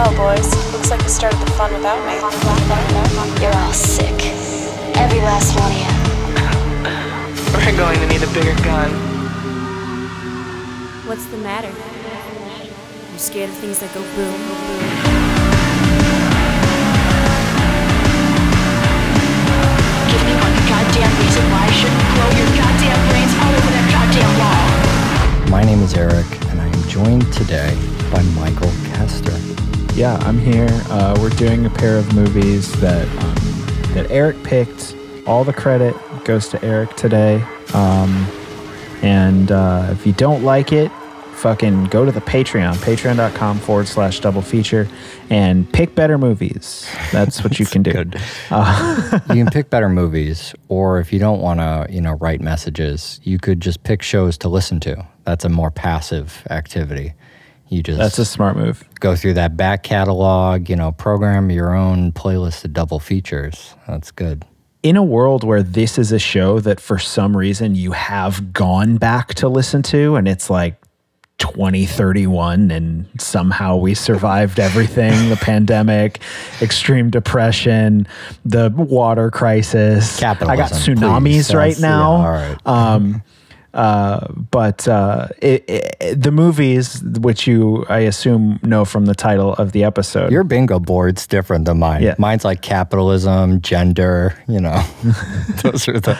Well, boys, looks like you started the fun without me. You're all sick. Every last one of you. We're going to need a bigger gun. What's the matter? You scared of things that go boom, boom? Give me one goddamn reason why I shouldn't blow your goddamn brains all over that goddamn wall. My name is Eric, and I am joined today by Michael Kester. Yeah, I'm here. Uh, we're doing a pair of movies that um, that Eric picked. All the credit goes to Eric today. Um, and uh, if you don't like it, fucking go to the Patreon, patreon.com forward slash double feature, and pick better movies. That's what you can do. Good. you can pick better movies, or if you don't want to, you know, write messages, you could just pick shows to listen to. That's a more passive activity. You just That's a smart move. Go through that back catalog, you know, program your own playlist of double features. That's good. in a world where this is a show that for some reason you have gone back to listen to and it's like 2031 and somehow we survived everything the pandemic extreme depression the water crisis i got tsunamis please. right now yeah, all right. um uh, but uh, it, it, the movies, which you I assume know from the title of the episode, Your bingo board's different than mine. Yeah. Mine's like capitalism, gender, you know. Those are the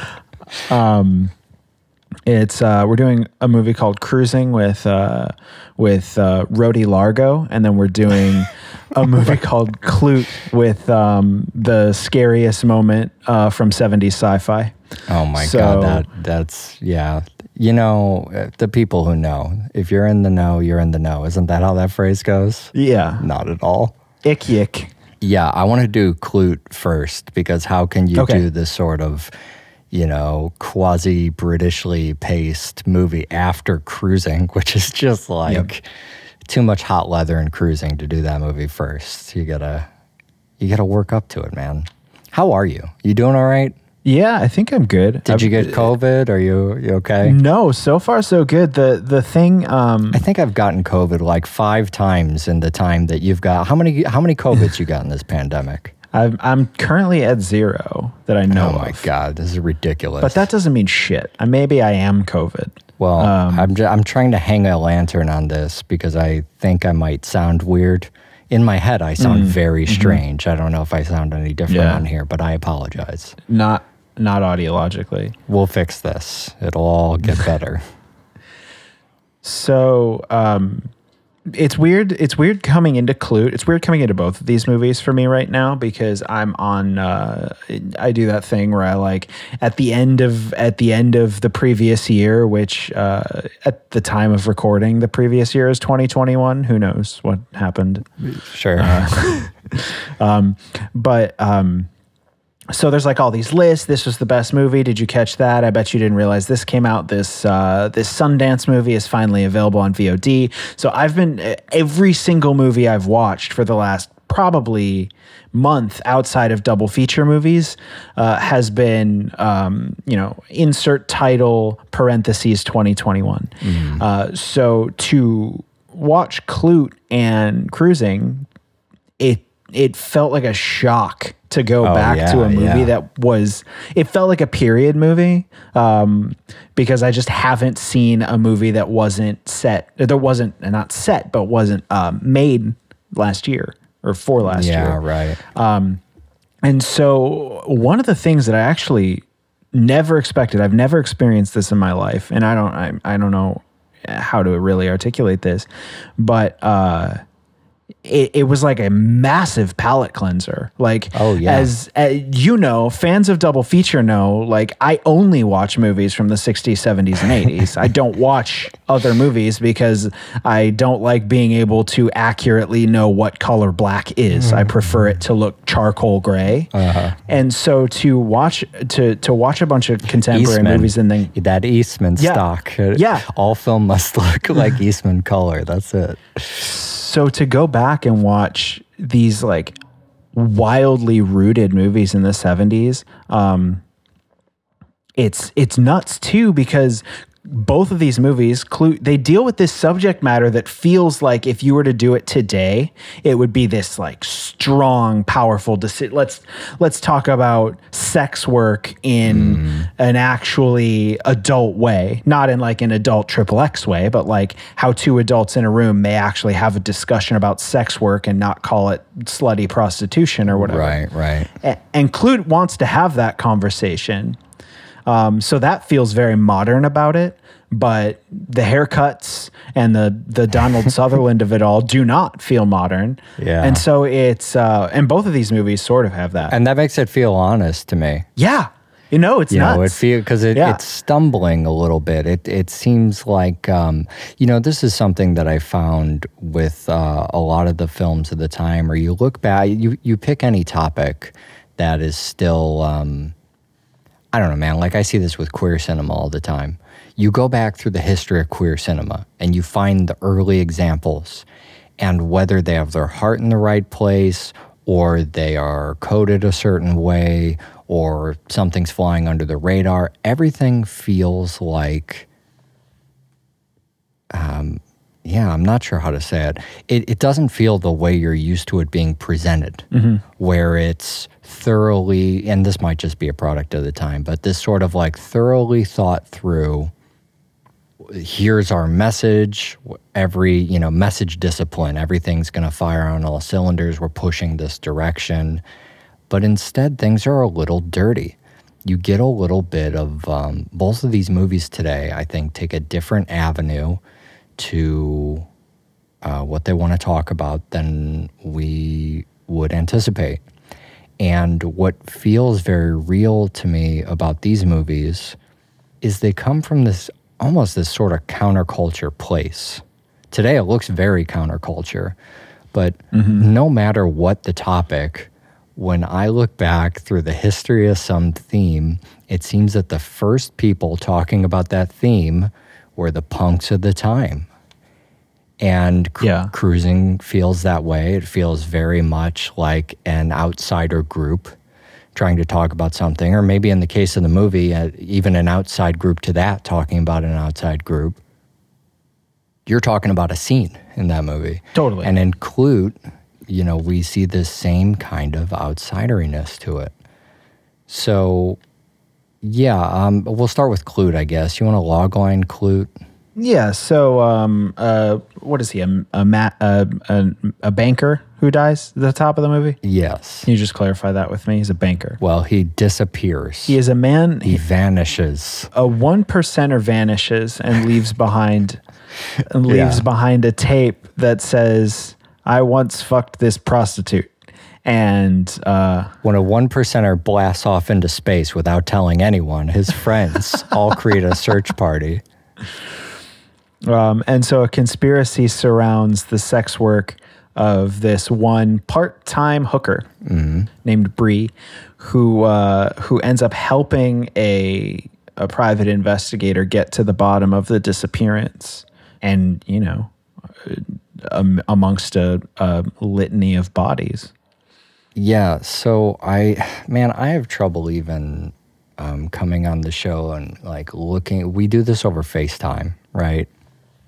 It's uh, we're doing a movie called Cruising with uh, with uh, Rhodey Largo, and then we're doing a movie called Klute with um, the scariest moment uh, from '70s sci-fi. Oh my So- god, that that's yeah. You know, the people who know. If you're in the know, you're in the know. Isn't that how that phrase goes? Yeah, Not at all. ick yick. Yeah, I want to do Klute first because how can you Okay. do this sort of, you know, quasi Britishly paced movie after Cruising, which is just like too much hot leather and cruising to do that movie first. You gotta, you gotta work up to it, man. How are you? You doing all right? Yeah, I think I'm good. Did I've- you get COVID? Are you you okay? No, so far so good. The the thing, um, I think I've gotten COVID like five times in the time that you've got. How many how many COVIDs you got in this pandemic? I'm I'm currently at zero that I know Oh my of. god, this is ridiculous. But that doesn't mean shit. Maybe I am COVID. well, um, I'm I'm trying to hang a lantern on this because I think I might sound weird. In my head, I sound very strange. I don't know if I sound any different Mm. Mm-hmm. Yeah. on here, but I apologize. Not not audiologically. We'll fix this. It'll all get better. So um, it's weird. It's weird coming into Klute. It's weird coming into both of these movies for me right now because I'm on. Uh, I do that thing where I like at the end of at the end of the previous year, which uh, at the time of recording, the previous year is 2021. Who knows what happened? Sure. Uh, But um, so there's like all these lists. This was the best movie. Did you catch that? I bet you didn't realize this came out. This uh, this Sundance movie is finally available on VOD. So I've been every single movie I've watched for the last probably month outside of double feature movies uh, has been um, you know insert title parentheses 2021 uh, so to watch Klute and cruising it it felt like a shock to go Oh, back to a movie yeah. that was it felt like a period movie um, because I just haven't seen a movie that wasn't set there wasn't not set but wasn't um, made last year or for last yeah, year right. and so one of the things that I actually never expected, I've never experienced this in my life, and I don't I, I don't know how to really articulate this, but uh it, it was like a massive palate cleanser. Like, Oh, yeah. as uh, you know, fans of double feature know, like I only watch movies from the 60s, 70s, and 80s. I don't watch other movies because I don't like being able to accurately know what color black is. I prefer it to look charcoal gray. And so to watch to to watch a bunch of contemporary Eastman. movies and then that Eastman Yeah. stock. Yeah. All film must look like Eastman color. That's it. So to go back and watch these like wildly rooted movies in the 70s um it's it's nuts too because both of these movies clue they deal with this subject matter that feels like if you were to do it today it would be this like strong powerful decision let's let's talk about sex work in mm. an actually adult way not in like an adult triple x way but like how two adults in a room may actually have a discussion about sex work and not call it slutty prostitution or whatever Right, right. and Klute wants to have that conversation. Um, so that feels very modern about it. But the haircuts and the the Donald Sutherland of it all do not feel modern. Yeah. And so it's uh, and both of these movies sort of have that. And that makes it feel honest to me. yeah. You know, it's You know, it nuts. feel because it, Yeah. it's stumbling a little bit. It it seems like um, you know this is something that I found with uh, a lot of the films of the time. Or you look back, you you pick any topic that is still um, I don't know, man. Like I see this with queer cinema all the time. You go back through the history of queer cinema and you find the early examples, and whether they have their heart in the right place or they are coded a certain way or something's flying under the radar, everything feels like um, yeah, I'm not sure how to say it. It, it doesn't feel the way you're used to it being presented, where it's thoroughly, and this might just be a product of the time, but this sort of like thoroughly thought through. Here's our message. Every you know message discipline. Everything's going to fire on all cylinders. We're pushing this direction, but instead things are a little dirty. You get a little bit of um, both of these movies today. I think take a different avenue to uh, what they want to talk about than we would anticipate. And what feels very real to me about these movies is they come from this almost this sort of counterculture place. Today it looks very counterculture, but no matter what the topic, when I look back through the history of some theme, it seems that the first people talking about that theme were the punks of the time. And cru- Yeah. cruising feels that way. It feels very much like an outsider group trying to talk about something, or maybe in the case of the movie, uh, even an outside group to that talking about an outside group. You're talking about a scene in that movie. Totally. And in Klute, you know, we see this same kind of outsideriness to it. So, yeah, um, we'll start with Klute, I guess. You want to log logline Klute? Yeah. So, um, uh, what is he? A a, ma- a a a banker who dies at the top of the movie? Yes. Can you just clarify that with me? He's a banker. Well, he disappears. He is a man. he vanishes. a one percenter vanishes and leaves behind and leaves Yeah. behind a tape that says, "I once fucked this prostitute." And uh, When a one percenter blasts off into space without telling anyone, his friends all create a search party. Um, and so a conspiracy surrounds the sex work of this one part-time hooker named Bree, who uh, who ends up helping a a private investigator get to the bottom of the disappearance, and you know, um, amongst a, a litany of bodies. Yeah, so I, man, I have trouble even um, coming on the show and like looking. We do this over FaceTime, right?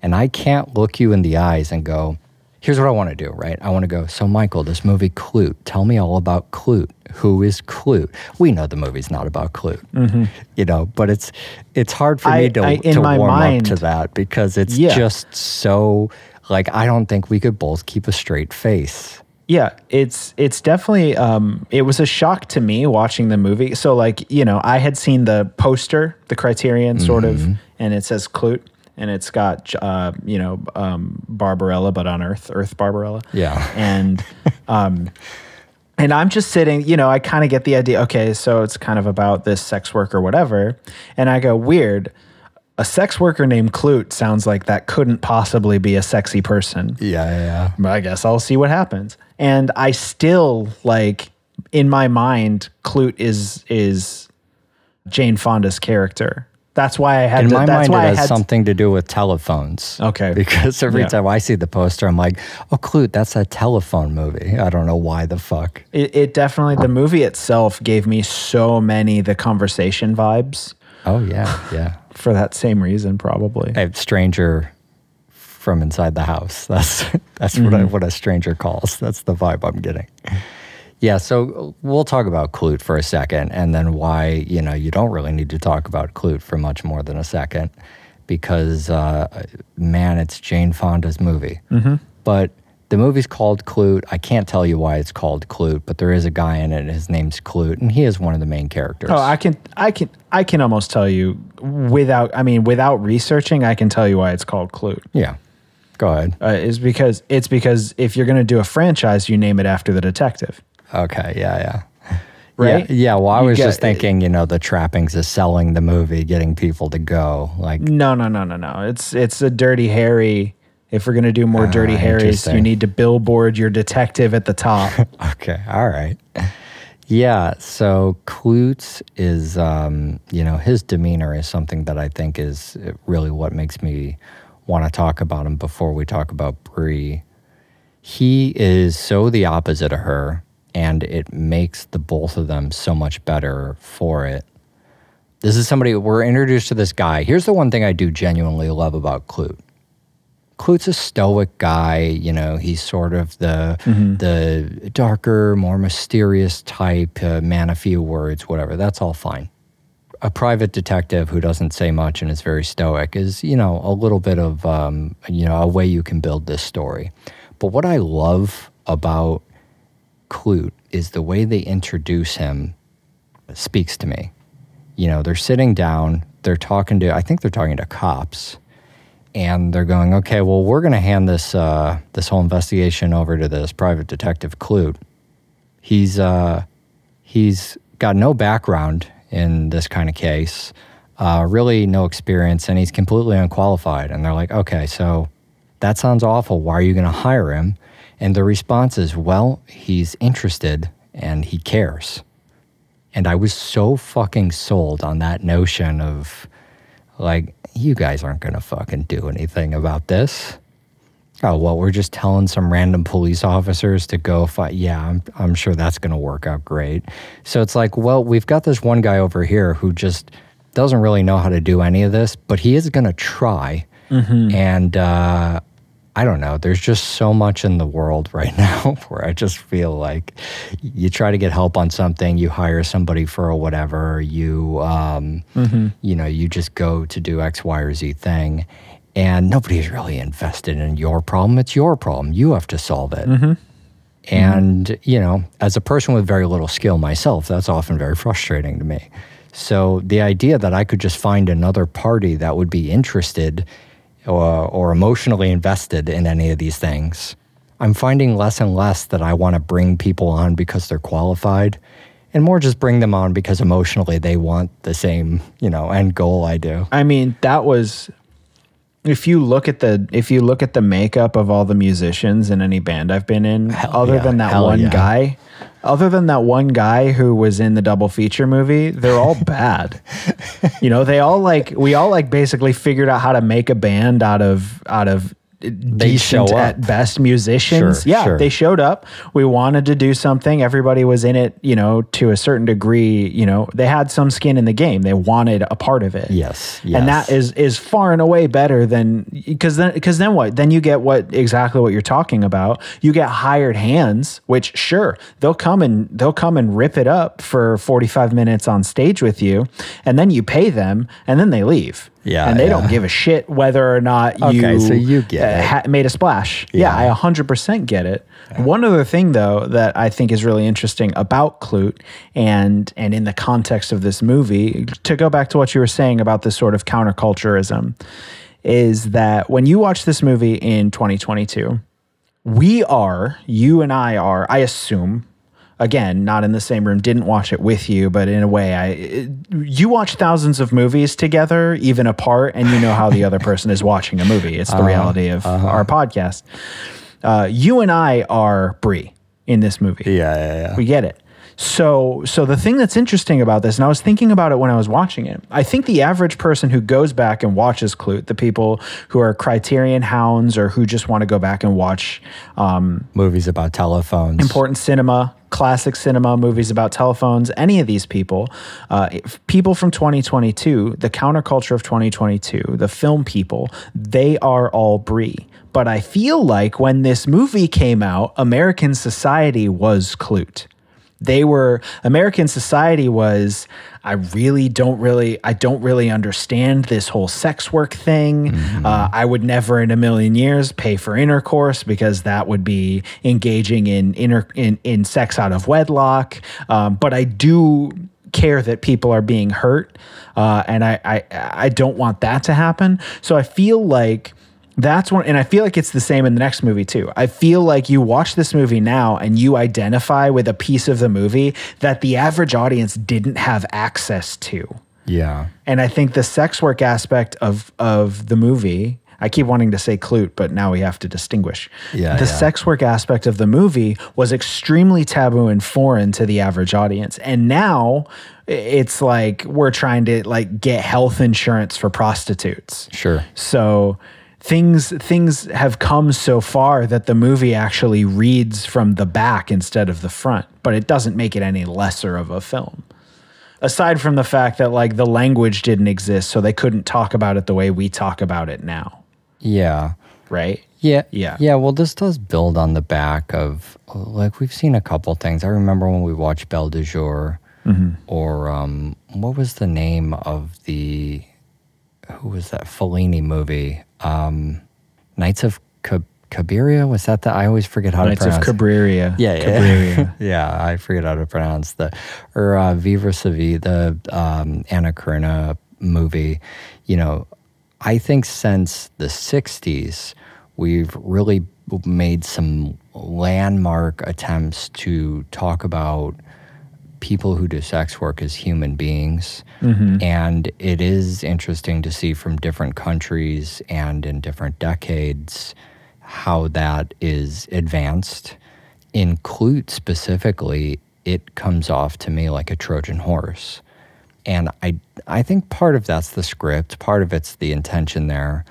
And I can't look you in the eyes and go, here's what I want to do, right? I want to go, so Michael, this movie Klute, tell me all about Klute. Who is Klute? We know the movie's not about Klute, you know, but it's it's hard for me to, I- to warm mind- up to that because it's Yeah. just so like I don't think we could both keep a straight face. Yeah, it's it's definitely um it was a shock to me watching the movie. So like, you know, I had seen the poster, the criterion sort of, and it says Klute and it's got uh, you know, um Barbarella but on Earth, Earth Barbarella. Yeah. And um and I'm just sitting, you know, I kind of get the idea, okay, so it's kind of about this sex work or whatever. And I go, weird. A sex worker named Klute sounds like that couldn't possibly be a sexy person. Yeah, yeah, yeah. But I guess I'll see what happens. And I still like in my mind, Klute is is Jane Fonda's character. That's why I had In to, my that's mind, why it has something to do with telephones. Okay. Because every Yeah. time I see the poster, I'm like, oh, Klute, that's a telephone movie. I don't know why the fuck. it, it definitely the movie itself gave me so many the conversation vibes. Oh, yeah, yeah. for that same reason, probably. A stranger from inside the house. That's that's what I, mm. what a stranger calls. That's the vibe I'm getting. Yeah, so we'll talk about Klute for a second, and then why you know you don't really need to talk about Klute for much more than a second, because uh, man, it's Jane Fonda's movie. Mm-hmm. But the movie's called Klute. I can't tell you why it's called Klute, but there is a guy in it. and His name's Klute, and he is one of the main characters. Oh, I can, I can, I can almost tell you without. I mean, without researching, I can tell you why it's called Klute. yeah, go ahead. Uh, is because it's because if you're going to do a franchise, you name it after the detective. Okay, yeah, yeah. Right? Yeah, yeah, well, I You was get- just thinking, you know, the trappings of selling the movie, getting people to go. Like, No, no, no, no, no. It's it's a Dirty Harry. If we're going to do more Dirty Ah, Harrys, you need to billboard your detective at the top. okay, all right. Yeah, so Klute is, um, you know, his demeanor is something that I think is really what makes me want to talk about him before we talk about Bree. He is so the opposite of her, and it makes the both of them so much better for it. This is somebody we're introduced to this guy. Here's the one thing I do genuinely love about Klute. Klute's a stoic guy, you know, he's sort of the the darker, more mysterious type, uh, man a few words, whatever. That's all fine. A private detective who doesn't say much and is very stoic is, you know, a little bit of, um, you know, a way you can build this story. But what I love about Klute is the way they introduce him speaks to me. You know, they're sitting down, they're talking to, I think they're talking to cops, and they're going, okay, well, we're going to hand this uh, this whole investigation over to this private detective Klute. He's uh, he's got no background in this kind of case, uh, really no experience, and he's completely unqualified. And they're like, okay, so that sounds awful. Why are you going to hire him? And the response is, well, he's interested and he cares. And I was so fucking sold on that notion of like, you guys aren't going to fucking do anything about this. Oh, well, we're just telling some random police officers to go fight. Yeah, I'm, I'm sure that's going to work out great. So it's like, well, we've got this one guy over here who just doesn't really know how to do any of this, but he is going to try. And uh, I don't know. There's just so much in the world right now where I just feel like you try to get help on something, you hire somebody for a whatever, you um, you know, you just go to do X, Y, or Z thing, and nobody's really invested in your problem. It's your problem. You have to solve it. And, you know, as a person with very little skill myself, that's often very frustrating to me. So the idea that I could just find another party that would be interested or, or emotionally invested in any of these things, I'm finding less and less that I want to bring people on because they're qualified and more just bring them on because emotionally they want the same, you know, end goal I do. I mean, that was if you look at the if you look at the makeup of all the musicians in any band I've been in, Hell other yeah, than that one yeah. guy, other than that one guy who was in the double feature movie, they're all bad. you know, they all like we all like basically figured out how to make a band out of out of decent show up. at best musicians. Sure, yeah, sure. they showed up. We wanted to do something. Everybody was in it, you know, to a certain degree. You know, they had some skin in the game. They wanted a part of it. Yes, and that is is is far and away better than because then because then what? Then you get what exactly what you're talking about. You get hired hands, which sure they'll come and they'll come and rip it up for 45 minutes on stage with you, and then you pay them, and then they leave. Yeah, and they yeah. don't give a shit whether or not you Okay, so you get uh, ha- made a splash. Yeah, Yeah. I 100% get it. One other thing though that I think is really interesting about Klute and and in the context of this movie to go back to what you were saying about this sort of counterculturism is that when you watch this movie in 2022 we are you and I are I assume again not in the same room didn't watch it with you but in a way I it- you watch thousands of movies together even apart and you know how the other person is watching a movie it's the reality of our podcast uh, you and I are Bree in this movie Yeah, yeah, yeah. we get it. So, so the thing that's interesting about this, and I was thinking about it when I was watching it. I think the average person who goes back and watches Klute, the people who are Criterion hounds or who just want to go back and watch um, Movies about telephones. important cinema, classic cinema, movies about telephones, any of these people, uh, people from 2022, the counterculture of 2022, the film people, they are all Bree. But I feel like when this movie came out, American society was Klute they were American society was I really don't really I don't really understand this whole sex work thing. Uh, I would never in a million years pay for intercourse because that would be engaging in inter in in sex out of wedlock. Um, but I do care that people are being hurt, uh, and I, I I don't want that to happen. So I feel like that's one, and I feel like it's the same in the next movie too. I feel like you watch this movie now and you identify with a piece of the movie that the average audience didn't have access to. Yeah. And I think the sex work aspect of of the movie, I keep wanting to say Klute, but now we have to distinguish. Yeah, the yeah. sex work aspect of the movie was extremely taboo and foreign to the average audience. And now it's like we're trying to like get health insurance for prostitutes. Sure. So things things have come so far that the movie actually reads from the back instead of the front, but it doesn't make it any lesser of a film. Aside from the fact that like the language didn't exist, so they couldn't talk about it the way we talk about it now, Yeah. right? Yeah. Yeah. Yeah. Well, this does build on the back of, like, we've seen a couple things. I remember when we watched Belle de Jour, Mm-hmm. or um, what was the name of the, who was that Fellini movie? Um, Nights of Cab- Cabiria? Was that the, I always forget how Knights to pronounce. Nights of Cabiria. Yeah, yeah. Cabiria. yeah, I forget how to pronounce the or uh, Vivre Sa Vie, the um, Anna Karina movie. You know, I think since the '60s, we've really made some landmark attempts to talk about people who do sex work as human beings. Mm-hmm. And it is interesting to see from different countries and in different decades how that is advanced. Include specifically, it comes off to me like a Trojan horse. And I, I think part of that's the script, part of it's the intention there.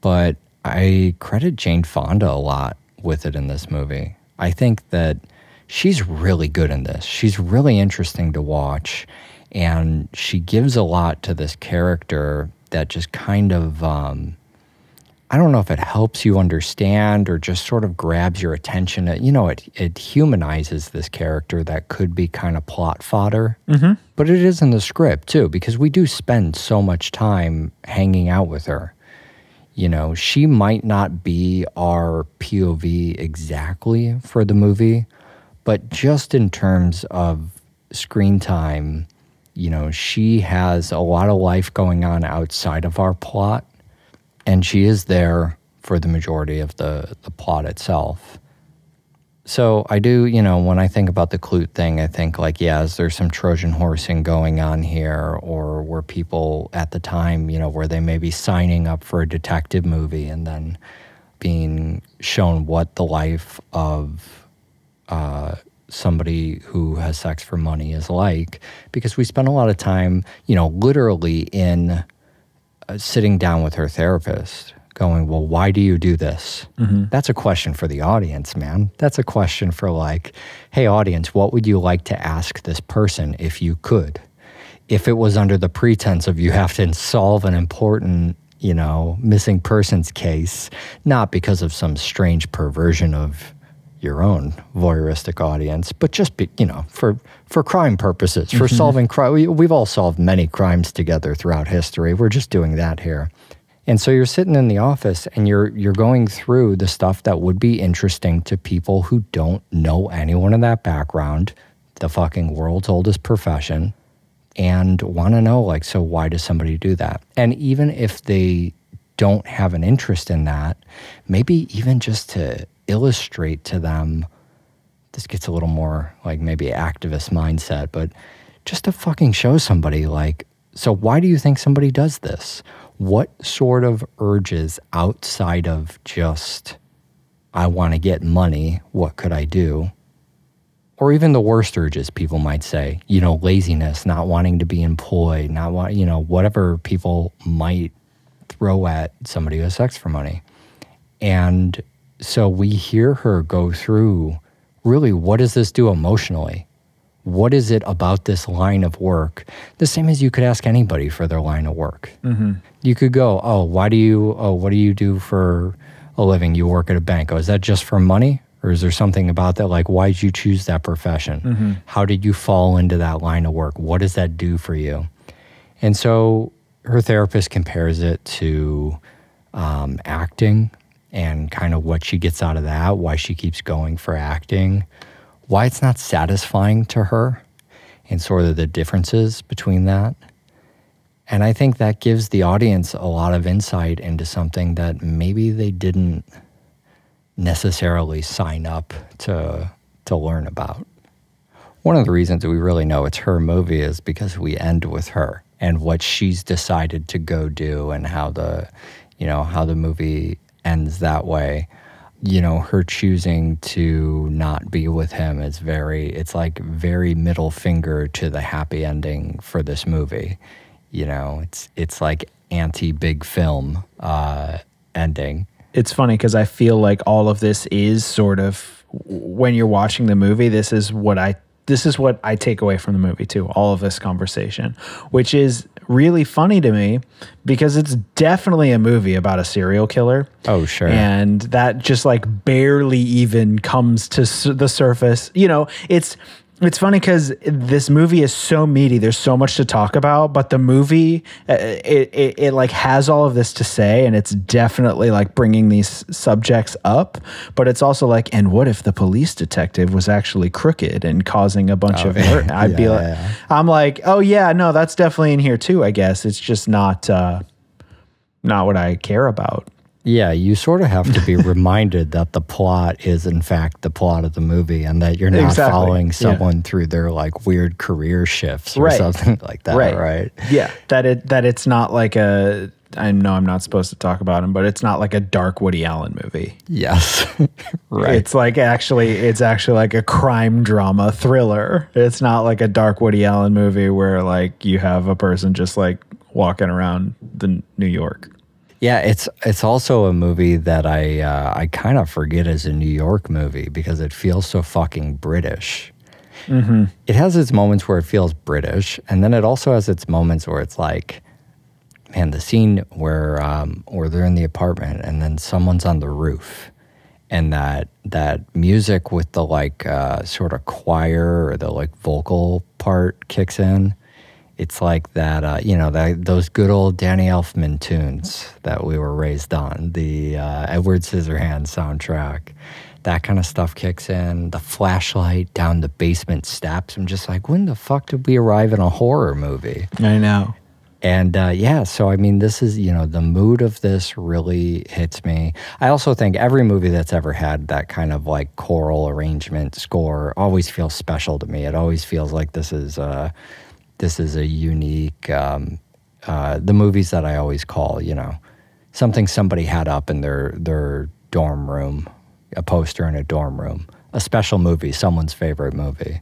But I credit Jane Fonda a lot with it in this movie. I think that she's really good in this. She's really interesting to watch. And she gives a lot to this character that just kind of, um, I don't know if it helps you understand or just sort of grabs your attention. It- You know, it, it humanizes this character that could be kind of plot fodder. Mm-hmm. But it is in the script too, because we do spend so much time hanging out with her. You know, she might not be our POV exactly for the movie, but just in terms of screen time, you know, she has a lot of life going on outside of our plot and she is there for the majority of the, the plot itself. So I do, you know, when I think about the Klute thing, I think like, yeah, is there some Trojan horsing going on here, or were people at the time, you know, where they may be signing up for a detective movie and then being shown what the life of uh, somebody who has sex for money is like? Because we spend a lot of time, you know, literally in uh, sitting down with her therapist going, Well, why do you do this? That's a question for the audience, man. That's a question for, like, hey, audience, what would you like to ask this person if you could? If it was under the pretense of you have to solve an important, you know, missing persons case, not because of some strange perversion of your own voyeuristic audience, but just be, you know, for for crime purposes, for mm-hmm. solving crime. We, we've all solved many crimes together throughout history. We're just doing that here. And so you're sitting in the office and you're you're going through the stuff that would be interesting to people who don't know anyone in that background, the fucking world's oldest profession, and want to know like so why does somebody do that? And even if they don't have an interest in that, maybe even just to illustrate to them this gets a little more like maybe activist mindset, but just to fucking show somebody like, so why do you think somebody does this? What sort of urges outside of just, I want to get money, what could I do? Or even the worst urges, people might say, you know, laziness, not wanting to be employed, not want, you know, whatever people might throw at somebody who has sex for money. And so we hear her go through really, what does this do emotionally? What is it about this line of work? The same as you could ask anybody for their line of work. Mm-hmm. You could go, oh, why do you, oh, what do you do for a living? You work at a bank. Oh, is that just for money? Or is there something about that? Like, why did you choose that profession? How did you fall into that line of work? What does that do for you? And so her therapist compares it to um, acting and kind of what she gets out of that, why she keeps going for acting, why it's not satisfying to her, and sort of the differences between that. And I think that gives the audience a lot of insight into something that maybe they didn't necessarily sign up to to learn about. One of the reasons that we really know it's her movie is because we end with her and what she's decided to go do and how the you know how the movie ends that way. You know, her choosing to not be with him is very it's like very middle finger to the happy ending for this movie. You know, it's it's like anti big film uh ending. it's funny because I feel like all of this is sort of when you're watching the movie. This is what I this is what I take away from the movie too. All of this conversation, which is really funny to me because it's definitely a movie about a serial killer. Oh, sure. and that just like barely even comes to the surface. You know, it's. It's funny because this movie is so meaty. There's so much to talk about, but the movie, uh, it, it, it like has all of this to say, and it's definitely like bringing these subjects up. But it's also like, and what if the police detective was actually crooked and causing a bunch of hurt? I'd be Yeah, like, yeah. I'm like, oh yeah, no, that's definitely in here too. I guess it's just not, uh, not what I care about. Yeah, you sort of have to be reminded that the plot is, in fact, the plot of the movie, and that you're not Exactly, following yeah. someone through their like weird career shifts or Right. something like that, right? Yeah, that it that it's not like a. I know I'm not supposed to talk about him, but it's not like a dark Woody Allen movie. Yes, right. It's like actually, it's actually like a crime drama thriller. It's not like a dark Woody Allen movie where like you have a person just like walking around the New York. Yeah, it's it's also a movie that I uh, I kind of forget is a New York movie because it feels so fucking British. It has its moments where it feels British, and then it also has its moments where it's like, man, the scene where um, where they're in the apartment and then someone's on the roof, and that that music with the like uh, sort of choir or the like vocal part kicks in. It's like that, uh, you know, that, those good old Danny Elfman tunes that we were raised on, the uh, Edward Scissorhands soundtrack. That kind of stuff kicks in. The flashlight down the basement steps. I'm just like, when the fuck did we arrive in a horror movie? I know. And uh, yeah, so I mean, this is, you know, the mood of this really hits me. I also think every movie that's ever had that kind of like choral arrangement score always feels special to me. It always feels like this is, uh, this is a unique, um, uh, the movies that I always call, you know, something somebody had up in their, their dorm room, a poster in a dorm room, a special movie, someone's favorite movie.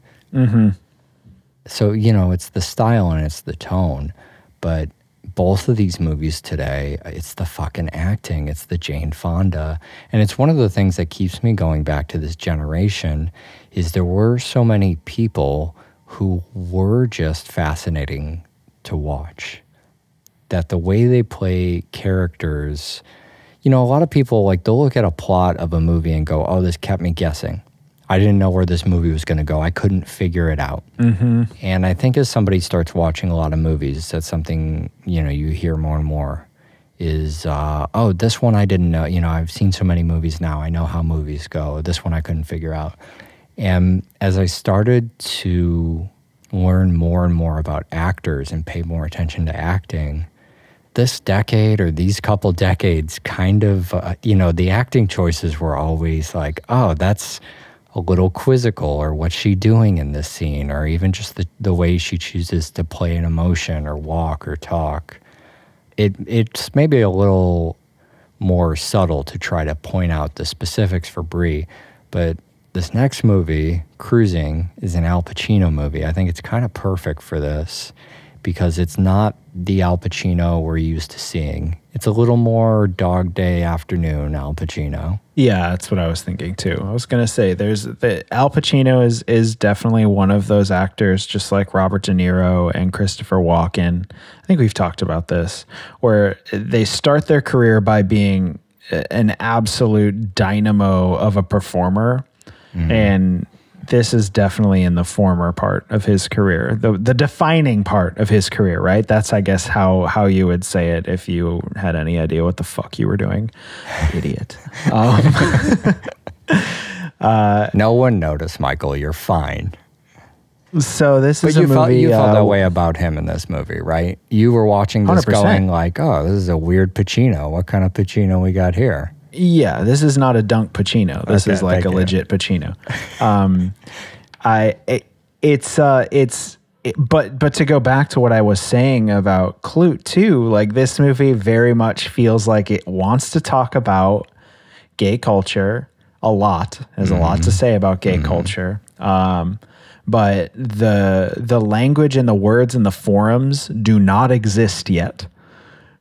So you know it's the style and it's the tone but both of these movies today it's the fucking acting it's the jane fonda and it's one of the things that keeps me going back to this generation is there were so many people who were just fascinating to watch that the way they play characters you know a lot of people like they'll look at a plot of a movie and go oh this kept me guessing i didn't know where this movie was going to go i couldn't figure it out and I think as somebody starts watching a lot of movies, that's something you know you hear more and more. Is uh, oh this one I didn't know. You know I've seen so many movies now. I know how movies go. This one I couldn't figure out. And as I started to learn more and more about actors and pay more attention to acting, this decade or these couple decades kind of uh, you know the acting choices were always like oh that's a little quizzical or what's she doing in this scene? Or even just the, the way she chooses to play an emotion or walk or talk. It it's maybe a little more subtle to try to point out the specifics for Bree but this next movie cruising is an Al Pacino movie I think it's kind of perfect for this because it's not the Al Pacino we're used to seeing. It's a little more Dog Day Afternoon Al Pacino. Yeah, that's what I was thinking too. I was gonna say there's the Al Pacino is is definitely one of those actors, just like Robert De Niro and Christopher Walken. I think we've talked about this, where they start their career by being an absolute dynamo of a performer, Mm-hmm. and this is definitely in the former part of his career, the the defining part of his career, right? That's I guess how how you would say it if you had any idea what the fuck you were doing, idiot. Um, uh, no one noticed, Michael. You're fine. So this But is you a movie. felt you felt uh, that way about him in this movie, right? You were watching this 100%. going like, "Oh, this is a weird Pacino. What kind of Pacino we got here?" Yeah, this is not a dunk Pacino. This Okay, is like a you. legit Pacino. Um, I it, it's uh it's it, but but to go back to what I was saying about Klute too, like this movie very much feels like it wants to talk about gay culture a lot. Has a lot to Mm-hmm. say about gay culture. Um, but the the language and the words and the forums do not exist yet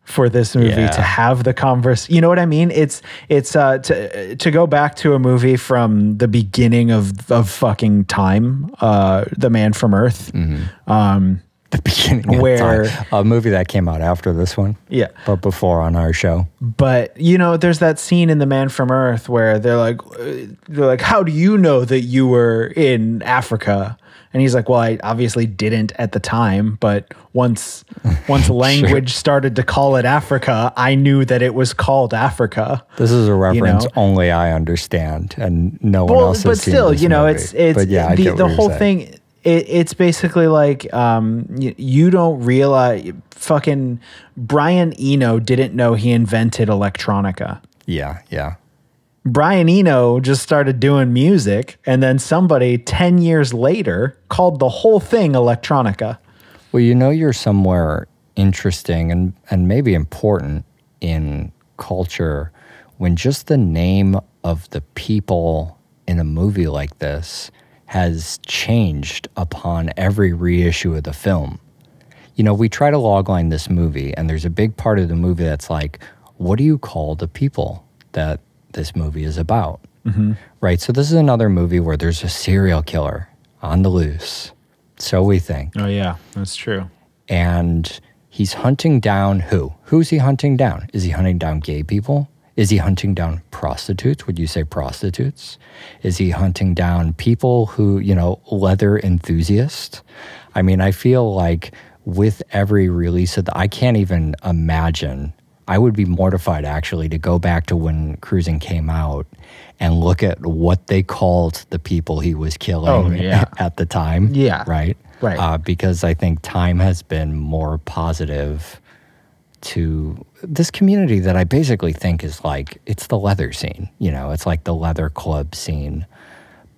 for this movie Yeah. to have the converse. You know what I mean? It's it's uh to to go back to a movie from the beginning of of fucking time, uh The Man from Earth. Um The beginning of Where- time. a movie that came out after this one, yeah. but before on our show. But you know, there's that scene in The Man from Earth where they're like, they're like, "How do you know that you were in Africa?" And he's like, "Well, I obviously didn't at the time, but once once language started to call it Africa, I knew that it was called Africa." This is a reference know? only I understand, and no one else. but still, you know, movie. it's it's But yeah, the the whole thing. It, it's basically like um, you, you don't realize fucking Brian Eno didn't know he invented electronica. Yeah, yeah. Brian Eno just started doing music, and then somebody 10 years later called the whole thing electronica. Well, you know, you're somewhere interesting and, and maybe important in culture when just the name of the people in a movie like this has changed upon every reissue of the film. You know, we try to logline this movie, and there's a big part of the movie that's like, what do you call the people that this movie is about? Mm-hmm. Right? So, this is another movie where there's a serial killer on the loose. So we think Oh, yeah, that's true. and he's hunting down who? Who's he hunting down? Is he hunting down gay people? Is he hunting down prostitutes? Would you say prostitutes? Is he hunting down people who, you know, leather enthusiasts? I mean, I feel like with every release of the, I can't even imagine. I would be mortified actually to go back to when Cruising came out and look at what they called the people he was killing Oh, yeah. at the time. Yeah. Right Right. uh, because I think time has been more positive to this community that I basically think is like it's the leather scene. You know, it's like the leather club scene,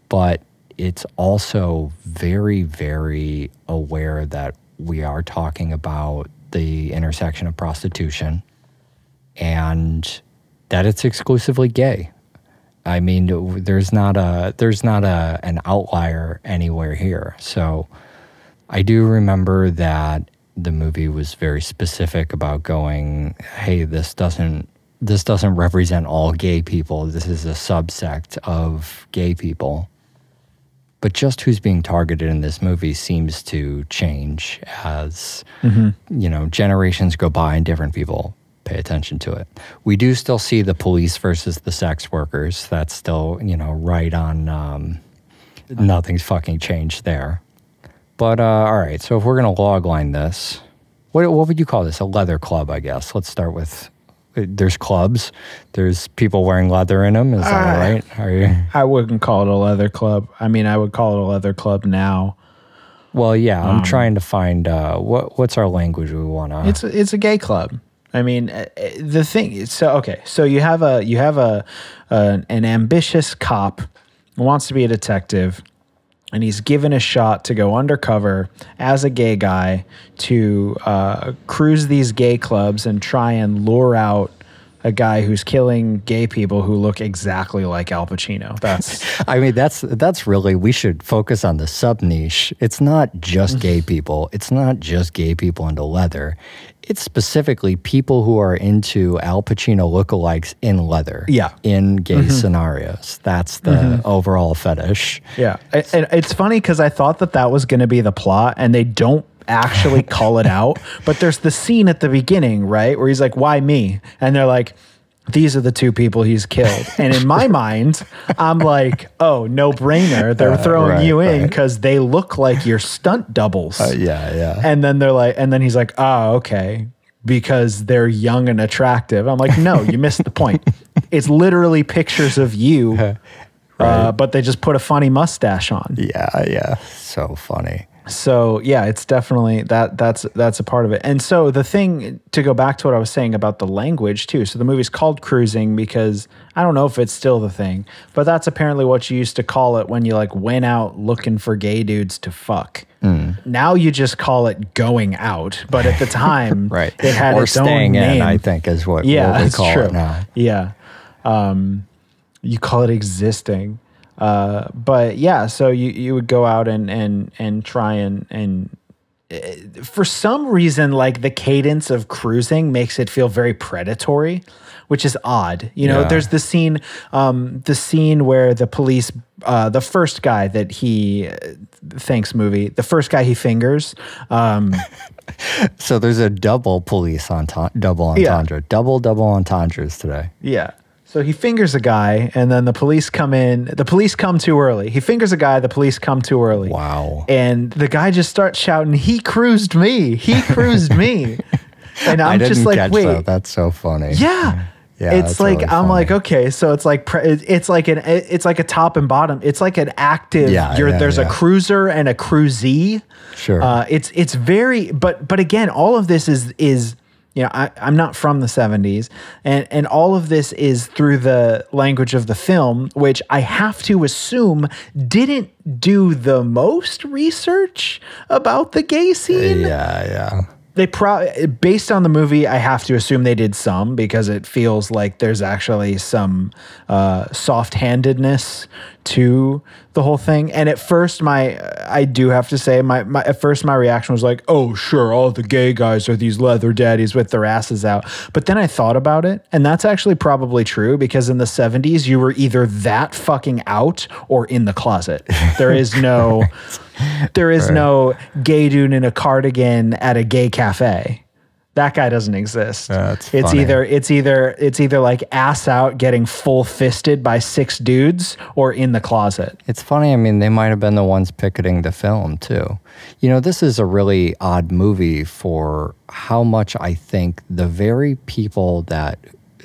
but it's also very, very aware that we are talking about the intersection of prostitution and that it's exclusively gay. I mean, there's not a there's not a an outlier anywhere here. So I do remember that the movie was very specific about going, "Hey, this doesn't this doesn't represent all gay people. This is a subsect of gay people." But just who's being targeted in this movie seems to change as mm-hmm. you know generations go by and different people pay attention to it. We do still see the police versus the sex workers. That's still you know right on. Um, nothing's fucking changed there. But uh, all right, so if we're gonna logline this, what what would you call this? A leather club, I guess. Let's start with. uh, There's clubs. There's people wearing leather in them. Is that Ah. right? Are you? I wouldn't call it a leather club. I mean, I would call it a leather club now. Well, yeah. I'm trying to find uh, what what's our language we want to. It's a, it's a gay club. I mean, uh, uh, the thing. So okay, so you have a you have a an, an ambitious cop who wants to be a detective, and he's given a shot to go undercover as a gay guy to uh, cruise these gay clubs and try and lure out a guy who's killing gay people who look exactly like Al Pacino. That's I mean, that's that's really we should focus on the sub niche. It's not just gay people. It's not just gay people into leather. It's specifically people who are into Al Pacino lookalikes in leather. Yeah. In gay mm-hmm. scenarios. That's the mm-hmm. overall fetish. yeah. And it's funny because I thought that that was going to be the plot, and they don't actually call it out. But there's the scene at the beginning, right, where he's like, "Why me?" And they're like. These are the two people he's killed. And in my mind, I'm like, oh, no brainer. They're uh, throwing right, you in right. because they look like your stunt doubles. Uh, yeah, yeah. And then they're like, and then he's like, oh, okay. Because they're young and attractive. I'm like, no, you missed the point. It's literally pictures of you, uh, but they just put a funny mustache on. yeah, yeah. So funny. So yeah, it's definitely that that's that's a part of it. And so the thing to go back to what I was saying about the language too. So the movie's called Cruising because I don't know if it's still the thing, but that's apparently what you used to call it when you like went out looking for gay dudes to fuck. Now you just call it going out, but at the time, Right. it had or its own staying name. in, I think, is what, yeah, what we that's call true. it now. Yeah. Um, you call it existing. Uh, but yeah, so you, you would go out and, and, and try and, and uh, for some reason, like the cadence of cruising makes it feel very predatory, which is odd. You know, Yeah. there's the scene, um, the scene where the police, uh, the first guy that he, uh, thanks movie, the first guy he fingers, um, So there's a double police on entendre, double Yeah. entendre, double double entendres today. Yeah. So he fingers a guy, and then the police come in. The police come too early. He fingers a guy. The police come too early. Wow. And the guy just starts shouting, "He cruised me! He cruised me!" And I'm just like, "Wait, that. That's so funny. yeah." Yeah, it's like really I'm like okay, so it's like pre- it's like an it's like a top and bottom. It's like an active. Yeah, you're, yeah, there's a cruiser and a cruisee. Sure. Uh, it's it's very but but again, all of this is is you know I, I'm not from the 70s, and and all of this is through the language of the film, which I have to assume didn't do the most research about the gay scene yeah, yeah. they pro based on the movie i have to assume they did some because it feels like there's actually some uh, soft-handedness to the whole thing. And at first my i do have to say my, my at first my reaction was like oh sure all the gay guys are these leather daddies with their asses out. But then i thought about it and that's actually probably true because in the 70s you were either that fucking out or in the closet. There is no there is no gay dude in a cardigan at a gay cafe. That guy doesn't exist. That's it's funny. either it's either it's either like ass out getting full fisted by six dudes or in the closet. It's funny. I mean, they might have been the ones picketing the film too. You know, this is a really odd movie for how much I think the very people that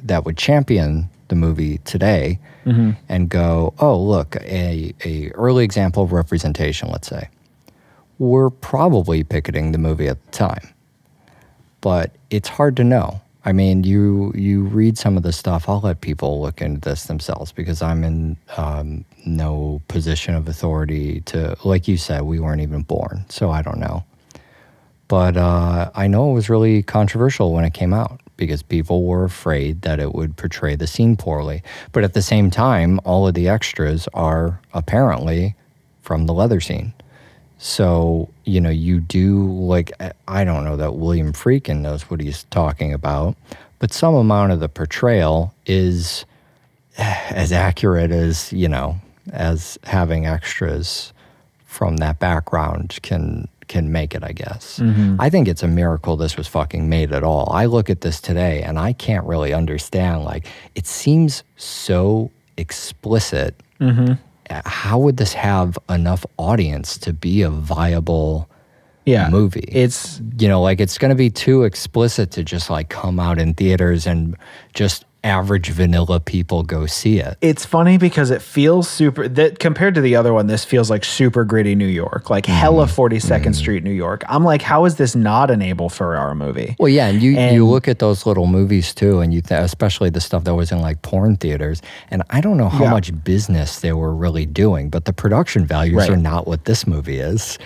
that would champion the movie today mm-hmm. and go, "Oh, look, a a early example of representation." Let's say, were probably picketing the movie at the time but it's hard to know. I mean, you you read some of the stuff. I'll let people look into this themselves because I'm in um, no position of authority to. Like you said, we weren't even born, so I don't know. But uh, I know it was really controversial when it came out because people were afraid that it would portray the scene poorly. But at the same time, all of the extras are apparently from the leather scene. So, you know, you do like, I don't know that William Friedkin knows what he's talking about, but some amount of the portrayal is as accurate as, you know, as having extras from that background can can make it, I guess. I think it's a miracle this was fucking made at all. I look at this today and I can't really understand like it seems so explicit uh, how would this have enough audience to be a viable Yeah. movie? It's you know, like it's going to be too explicit to just like come out in theaters and just average vanilla people go see it. it's funny because it feels super that compared to the other one this feels like super gritty new york like hella mm-hmm. 42nd mm-hmm. street new york i'm like how is this not an abel ferrara movie Well, yeah, and you you look at those little movies too, and you th- especially the stuff that was in like porn theaters, and I don't know how Yeah. much business they were really doing, but the production values Right. are not what this movie is.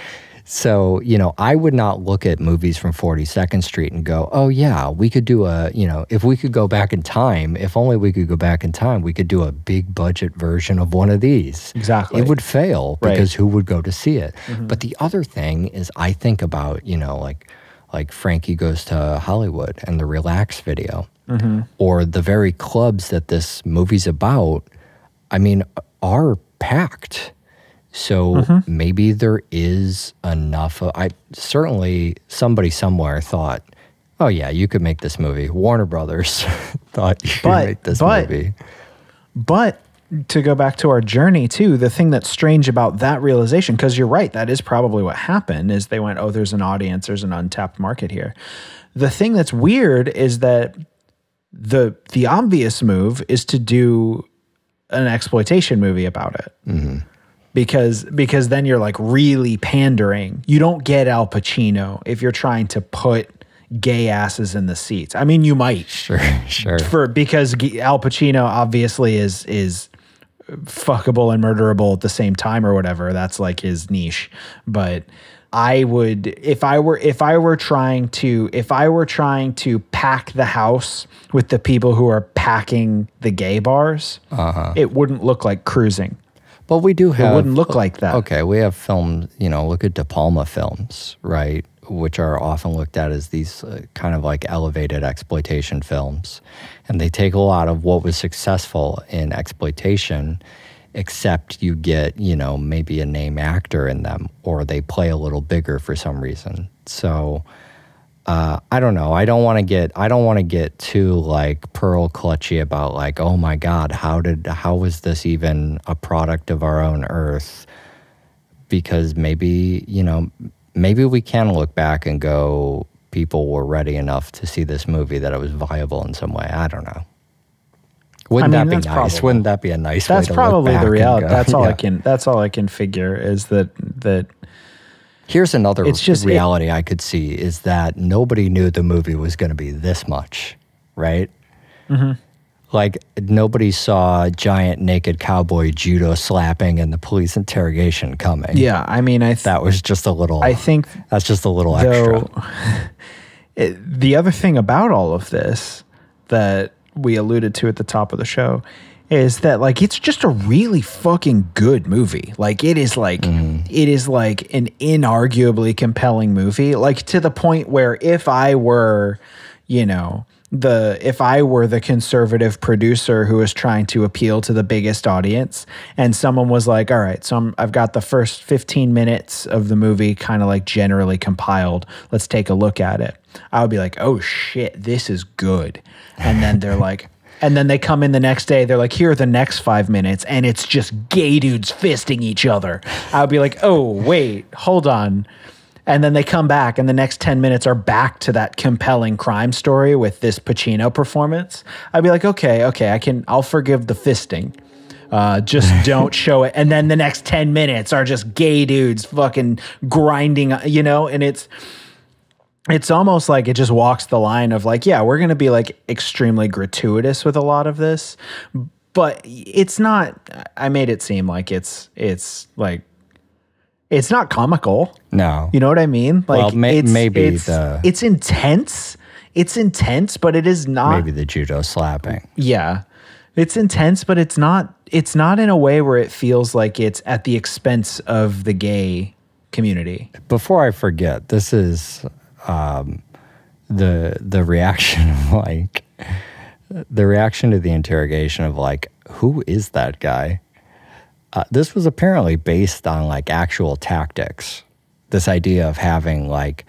So, you know, I would not look at movies from 42nd Street and go, oh, yeah, we could do a, you know, if we could go back in time, if only we could go back in time, we could do a big budget version of one of these. Exactly. It would fail Right. because who would go to see it? Mm-hmm. But the other thing is, I think about, you know, like, like Frankie goes to Hollywood and the Relax video, mm-hmm. or the very clubs that this movie's about. I mean, are packed. So mm-hmm. maybe there is enough. Of, I certainly somebody somewhere thought, oh yeah, you could make this movie. Warner Brothers thought you could make this but- movie. But to go back to our journey too, the thing that's strange about that realization, because you're right, that is probably what happened, is they went, oh, there's an audience, there's an untapped market here. The thing that's weird is that the the obvious move is to do an exploitation movie about it. Mm-hmm. Because because then you're like really pandering. You don't get Al Pacino if you're trying to put gay asses in the seats. I mean, you might Sure, sure. for because Al Pacino obviously is is fuckable and murderable at the same time or whatever. That's like his niche. But I would if I were if I were trying to if I were trying to pack the house with the people who are packing the gay bars, uh-huh. it wouldn't look like cruising. But we do have. wouldn't look like that. Okay, we have films. You know, look at De Palma films, right? Which are often looked at as these uh, kind of like elevated exploitation films, and they take a lot of what was successful in exploitation, except you get you know maybe a name actor in them, or they play a little bigger for some reason. So. Uh, I don't know. I don't want to get. I don't want to get too like pearl clutchy about like, oh my God, how did how was this even a product of our own Earth? Because maybe you know, maybe we can look back and go, people were ready enough to see this movie that it was viable in some way. I don't know. Wouldn't mean, that be nice? probable. Wouldn't that be a nice? That's way to look probably the reality. That's all I can that's all I can figure is that that Here's another It's just- it- reality I could see is that nobody knew the movie was going to be this much, right? Mm-hmm. Like nobody saw giant naked cowboy judo slapping and the police interrogation coming. yeah, I mean I th- that was just a little. I think that's just a little extra. It, the other thing about all of this that we alluded to at the top of the show is that like it's just a really fucking good movie. Like it is like mm-hmm. it is like an inarguably compelling movie. Like to the point where if I were, you know, the if I were the conservative producer who was trying to appeal to the biggest audience and someone was like, "All right, so I'm, I've got the first 15 minutes of the movie kind of like generally compiled. Let's take a look at it." I would be like, "Oh shit, this is good." And then they're like and then they come in the next day, they're like, "Here are the next 5 minutes and it's just gay dudes fisting each other." I would be like, "Oh, wait, hold on." And then they come back, and the next 10 minutes are back to that compelling crime story with this Pacino performance. I'd be like, okay, okay, I can, I'll forgive the fisting. Uh, just don't show it. And then the next 10 minutes are just gay dudes fucking grinding, you know? And it's, it's almost like it just walks the line of like, yeah, we're going to be like extremely gratuitous with a lot of this, but it's not, I made it seem like it's, it's like, it's not comical. no, You know what I mean? Like Well, may- it's, maybe it's, the- it's intense. It's intense, but it is not. maybe the judo slapping. Yeah, it's intense, but it's not. It's not in a way where it feels like it's at the expense of the gay community. Before I forget, this is um, the the reaction of like the reaction to the interrogation of like who is that guy? Uh, this was apparently based on like actual tactics. This idea of having like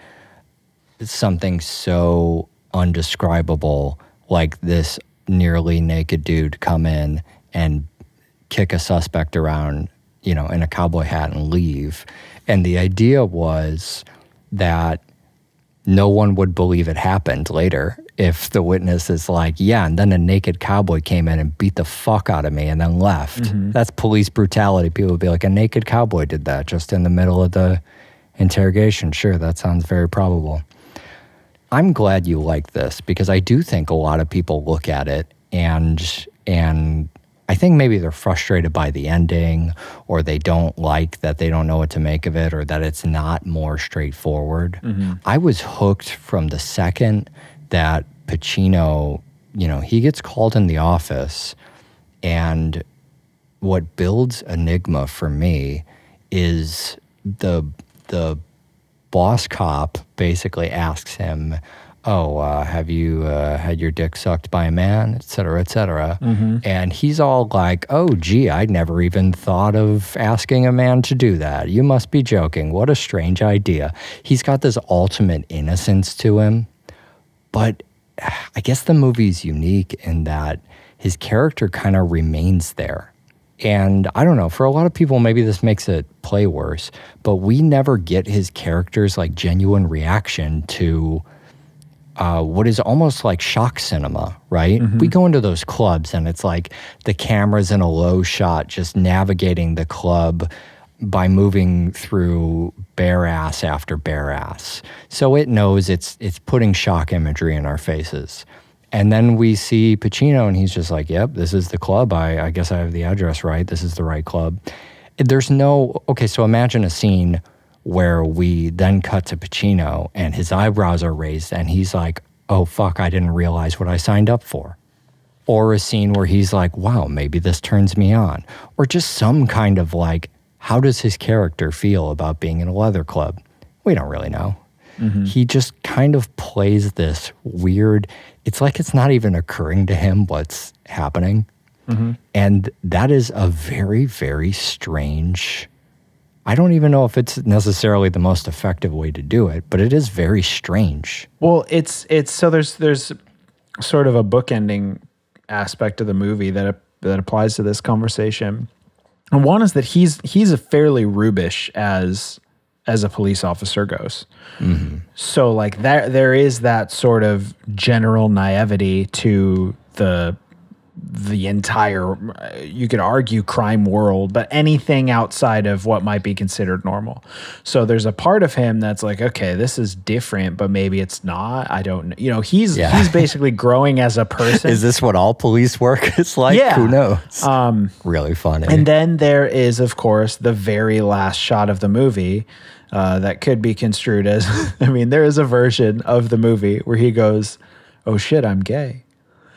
something so undescribable, like this nearly naked dude come in and kick a suspect around, you know, in a cowboy hat and leave. And the idea was that no one would believe it happened later if the witness is like, yeah, and then a naked cowboy came in and beat the fuck out of me and then left. Mm-hmm. That's police brutality. People would be like, a naked cowboy did that just in the middle of the interrogation. Sure, that sounds very probable. I'm glad you like this because I do think a lot of people look at it and and I think maybe they're frustrated by the ending, or they don't like that they don't know what to make of it, or that it's not more straightforward. Mm-hmm. I was hooked from the second that Pacino, you know, he gets called in the office, and what builds Enigma for me is the the boss cop basically asks him, "Oh, uh, have you uh, had your dick sucked by a man, et cetera, et cetera?" And he's all like, "Oh, gee, I'd never even thought of asking a man to do that. You must be joking. What a strange idea." He's got this ultimate innocence to him, but I guess the movie's unique in that his character kind of remains there. And I don't know, for a lot of people, maybe this makes it play worse, but we never get his character's like genuine reaction to uh, what is almost like shock cinema, right? We go into those clubs and it's like the camera's in a low shot, just navigating the club by moving through bare ass after bare ass. So it knows it's it's putting shock imagery in our faces. And then we see Pacino and he's just like, Yep, this is the club. I, I guess I have the address right. This is the right club. There's no okay, so imagine a scene where we then cut to Pacino and his eyebrows are raised and he's like, Oh fuck, I didn't realize what I signed up for or a scene where he's like, wow, maybe this turns me on, or just some kind of like, how does his character feel about being in a leather club? We don't really know. Mm-hmm. He just kind of plays this weird, it's like it's not even occurring to him what's happening. Mm-hmm. And that is a very, very strange. I don't even know if it's necessarily the most effective way to do it, but it is very strange. Well, it's it's so there's there's sort of a bookending aspect of the movie that that applies to this conversation. And one is that he's he's a fairly rubish as as a police officer goes. Mm-hmm. So like there there is that sort of general naivety to the the entire uh, you could argue crime world but anything outside of what might be considered normal so there's a part of him that's like okay this is different but maybe it's not i don't know you know he's Yeah. he's basically growing as a person Is this what all police work is like? Yeah. Who knows? Um, really funny. And then there is, of course, the very last shot of the movie uh, that could be construed as I mean, there is a version of the movie where he goes, Oh shit, I'm gay.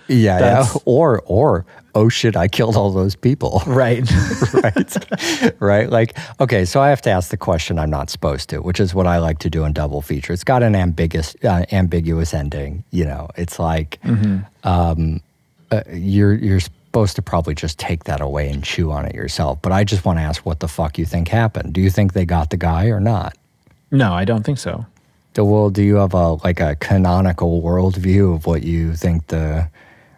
Yeah, yeah. Or, or, oh shit, I killed all those people. Right. right? right? Like, okay, so I have to ask the question I'm not supposed to, which is what I like to do in double feature. It's got an ambiguous, uh, ambiguous ending. You know, it's like um, uh, you're you're supposed to probably just take that away and chew on it yourself. But I just want to ask, what the fuck you think happened? Do you think they got the guy or not? no, I don't think so. So, well, do you have a like a canonical worldview of what you think the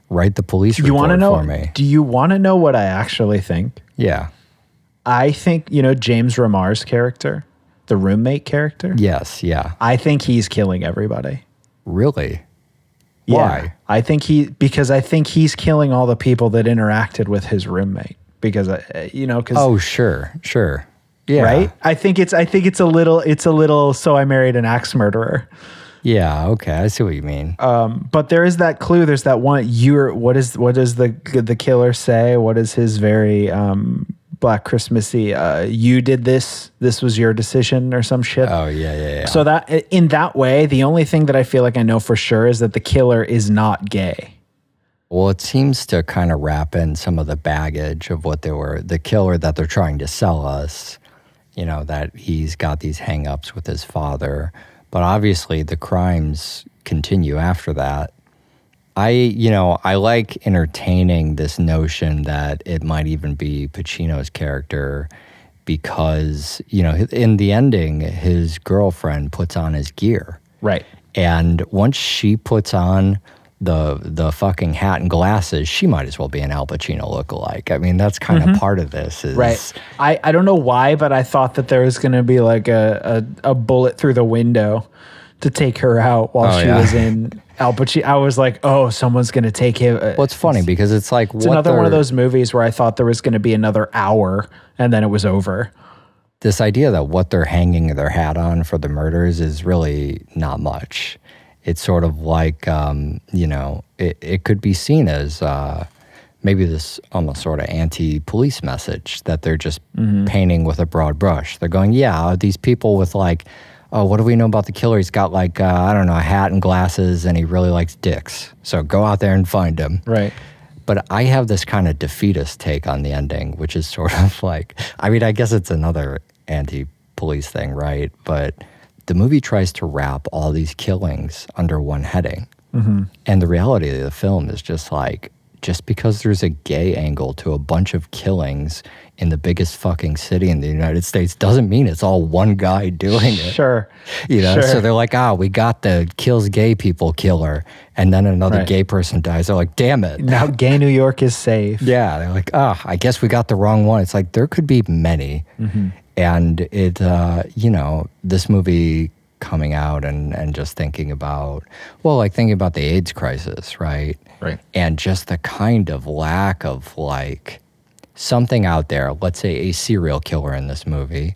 write the police You report know? for me? Do you want to know what I actually think? Yeah. I think, you know, James Remar's character, the roommate character, Yes. Yeah. I think he's killing everybody. Really. Yeah. Why? I think he because I think he's killing all the people that interacted with his roommate because I, you know, because Oh, sure, sure. Yeah. right? I think it's I think it's a little it's a little so I married an axe murderer. Yeah. Okay. I see what you mean. Um, But there is that clue. There's that one. You're what is what does the the killer say? What is his very um, Black Christmassy? Uh, you did this. This was your decision or some shit. oh, yeah, yeah, yeah. So that in that way, the only thing that I feel like I know for sure is that the killer is not gay. well, it seems to kind of wrap in some of the baggage of what they were, the killer that they're trying to sell us. You know, that he's got these hangups with his father. But obviously, the crimes continue after that. I, you know, I like entertaining this notion that it might even be Pacino's character because, you know, in the ending, his girlfriend puts on his gear. Right. And once she puts on the the fucking hat and glasses, she might as well be an Al Pacino lookalike. I mean, that's kind of part of this. Is, Mm-hmm. Right. I, I don't know why, but I thought that there was going to be like a, a, a bullet through the window to take her out while Oh, she yeah. was in Al Pacino. I was like, oh, someone's going to take him. uh, Well, it's funny because it's like It's another one of those movies where I thought there was going to be another hour and then it was over. this idea that what they're hanging their hat on for the murders is really not much. It's sort of like, um, you know, it, it could be seen as uh, maybe this almost sort of anti-police message that they're just Mm-hmm. painting with a broad brush. They're going, yeah, these people with like, oh, what do we know about the killer? He's got like uh, I don't know, a hat and glasses, and he really likes dicks. So go out there and find him. Right. But I have this kind of defeatist take on the ending, which is sort of like, I mean, I guess it's another anti police thing, right? But the movie tries to wrap all these killings under one heading. And the reality of the film is just like, just because there's a gay angle to a bunch of killings in the biggest fucking city in the United States doesn't mean it's all one guy doing it. Sure. You know, Sure. so they're like, ah, we got the kills gay people killer. And then another Right. gay person dies. They're like, damn it. Now gay New York is safe. Yeah, they're like, ah, I guess we got the wrong one. It's like there could be many, and it, uh, you know, this movie coming out and and just thinking about, well, like thinking about the AIDS crisis, right? Right. And just the kind of lack of like something out there. Let's say a serial killer in this movie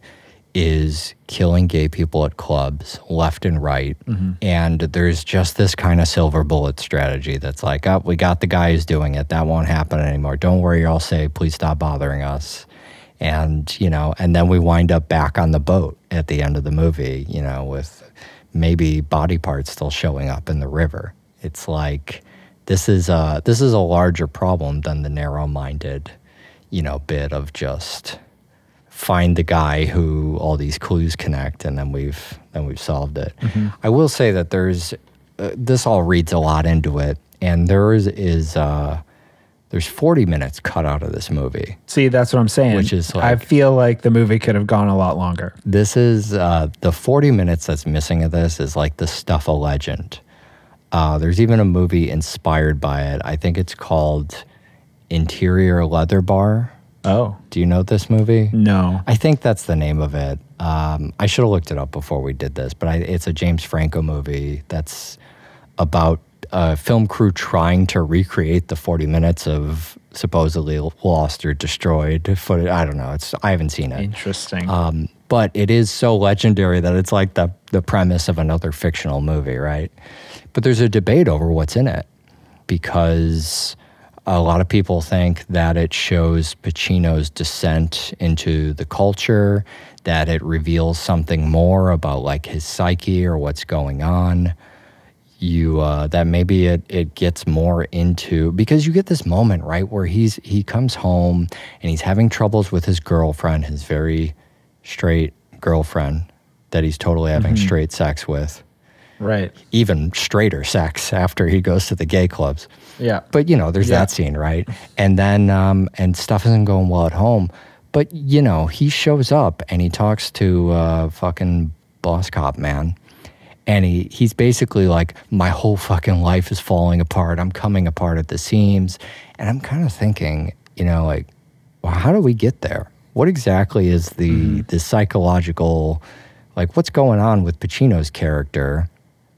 is killing gay people at clubs left and right. And there's just this kind of silver bullet strategy that's like, oh, we got the guy who's doing it. That won't happen anymore. Don't worry, you're all safe. Please stop bothering us. And, you know, and then we wind up back on the boat at the end of the movie, you know, with maybe body parts still showing up in the river. It's like this is a this is a larger problem than the narrow-minded, you know, bit of just find the guy who all these clues connect and then we've then we've solved it. I will say that there's uh, this all reads a lot into it and there is, is uh there's 40 minutes cut out of this movie. See, that's what I'm saying. Which is I feel like the movie could have gone a lot longer. This is uh, the 40 minutes that's missing of this is like the stuff of legend. Uh, there's even a movie inspired by it. I think it's called Interior Leather Bar. Oh Do you know this movie? no. I think that's the name of it. Um, I should have looked it up before we did this, but I, it's a James Franco movie that's about a film crew trying to recreate the 40 minutes of supposedly lost or destroyed footage. I don't know. It's I haven't seen it. Interesting. Um, but it is so legendary that it's like the the premise of another fictional movie, right? But there's a debate over what's in it because a lot of people think that it shows Pacino's descent into the culture, that it reveals something more about like his psyche or what's going on. You uh, that maybe it it gets more into because you get this moment right where he's he comes home and he's having troubles with his girlfriend, his very straight girlfriend that he's totally having straight sex with, right. even straighter sex after he goes to the gay clubs. Yeah. But you know, there's Yeah. that scene, right? And then um, and stuff isn't going well at home. But you know, he shows up and he talks to uh, fucking boss cop man, and he he's basically like, my whole fucking life is falling apart. I'm coming apart at the seams, and I'm kind of thinking, you know, like, well, how do we get there? What exactly is the hmm. the psychological, like, what's going on with Pacino's character?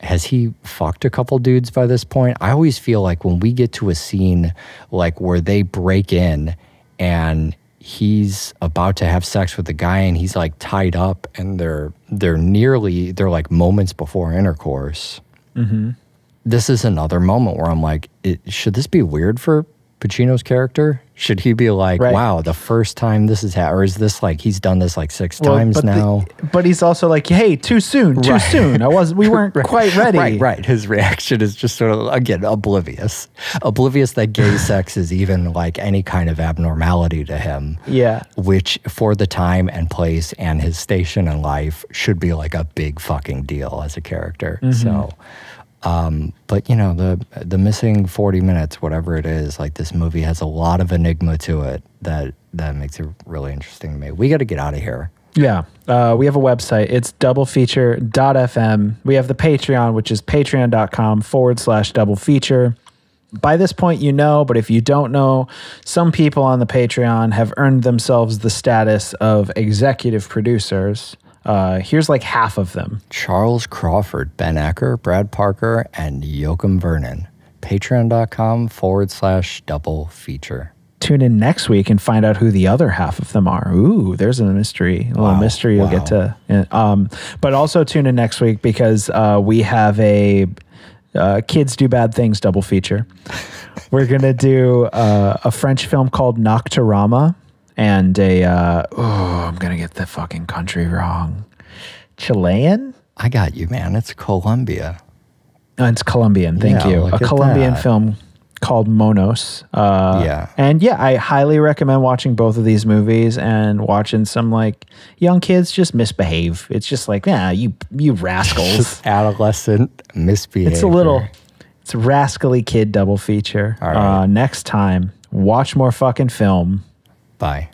has he fucked a couple dudes by this point? I always feel like when we get to a scene like where they break in and he's about to have sex with the guy and he's like tied up and they're they're nearly they're like moments before intercourse. Mm-hmm. This is another moment where I'm like, it, should this be weird for Pacino's character? Should he be like, Right. wow, the first time this is happening, or is this like he's done this like six Well, times but the- now? but he's also like, hey, too soon, too Right. soon. I was, we weren't quite ready. Right, right. His reaction is just sort of again oblivious, oblivious that gay sex is even like any kind of abnormality to him. Yeah. Which, for the time and place and his station in life, should be like a big fucking deal as a character. Mm-hmm. So, um, but you know, the the missing forty minutes, whatever it is, like this movie has a lot of enigma to it that that makes it really interesting to me. We got to get out of here. Yeah. Uh, we have a website. It's doublefeature.fm. We have the Patreon, which is patreon.com forward slash double feature. By this point, you know, but if you don't know, some people on the Patreon have earned themselves the status of executive producers. Uh, here's like half of them. Charles Crawford, Ben Ecker, Brad Parker, and Joachim Vernon. Patreon.com forward slash double feature. Tune in next week and find out who the other half of them are. Ooh, there's a mystery, a little Wow, mystery you'll get to. Um, but also tune in next week because uh, we have a uh, Kids Do Bad Things double feature. We're going to do uh, a French film called Nocturama and a, uh, oh, I'm going to get the fucking country wrong. Chilean? I got you, man. It's Colombia. Oh, it's Colombian. Thank Yeah, you. A Colombian that. film called Monos. Uh, Yeah. And yeah, I highly recommend watching both of these movies and watching some like young kids just misbehave. It's just like, yeah, you you rascals. Adolescent misbehavior. it's a little, it's a rascally kid double feature. All right. Uh, next time, watch more fucking film. Bye.